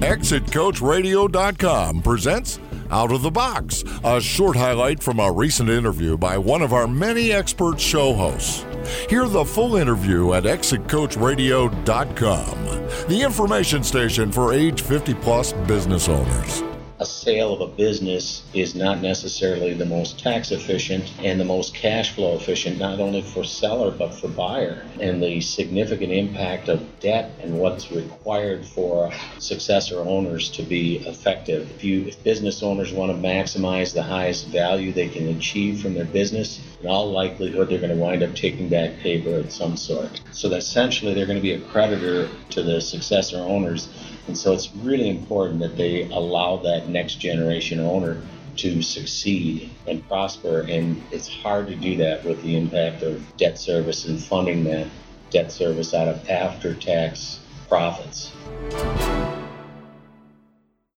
ExitCoachRadio.com presents Out of the Box, a short highlight from a recent interview by one of our many expert show hosts. Hear the full interview at ExitCoachRadio.com, the information station for age 50 plus business owners sale of a business is not necessarily the most tax efficient and the most cash flow efficient, not only for seller but for buyer. And the significant impact of debt and what's required for successor owners to be effective. If you if business owners want to maximize the highest value they can achieve from their business, in all likelihood they're going to wind up taking back paper of some sort. So essentially they're going to be a creditor to the successor owners and so it's really important that they allow that next generation owner to succeed and prosper. And it's hard to do that with the impact of debt service and funding that debt service out of after tax profits.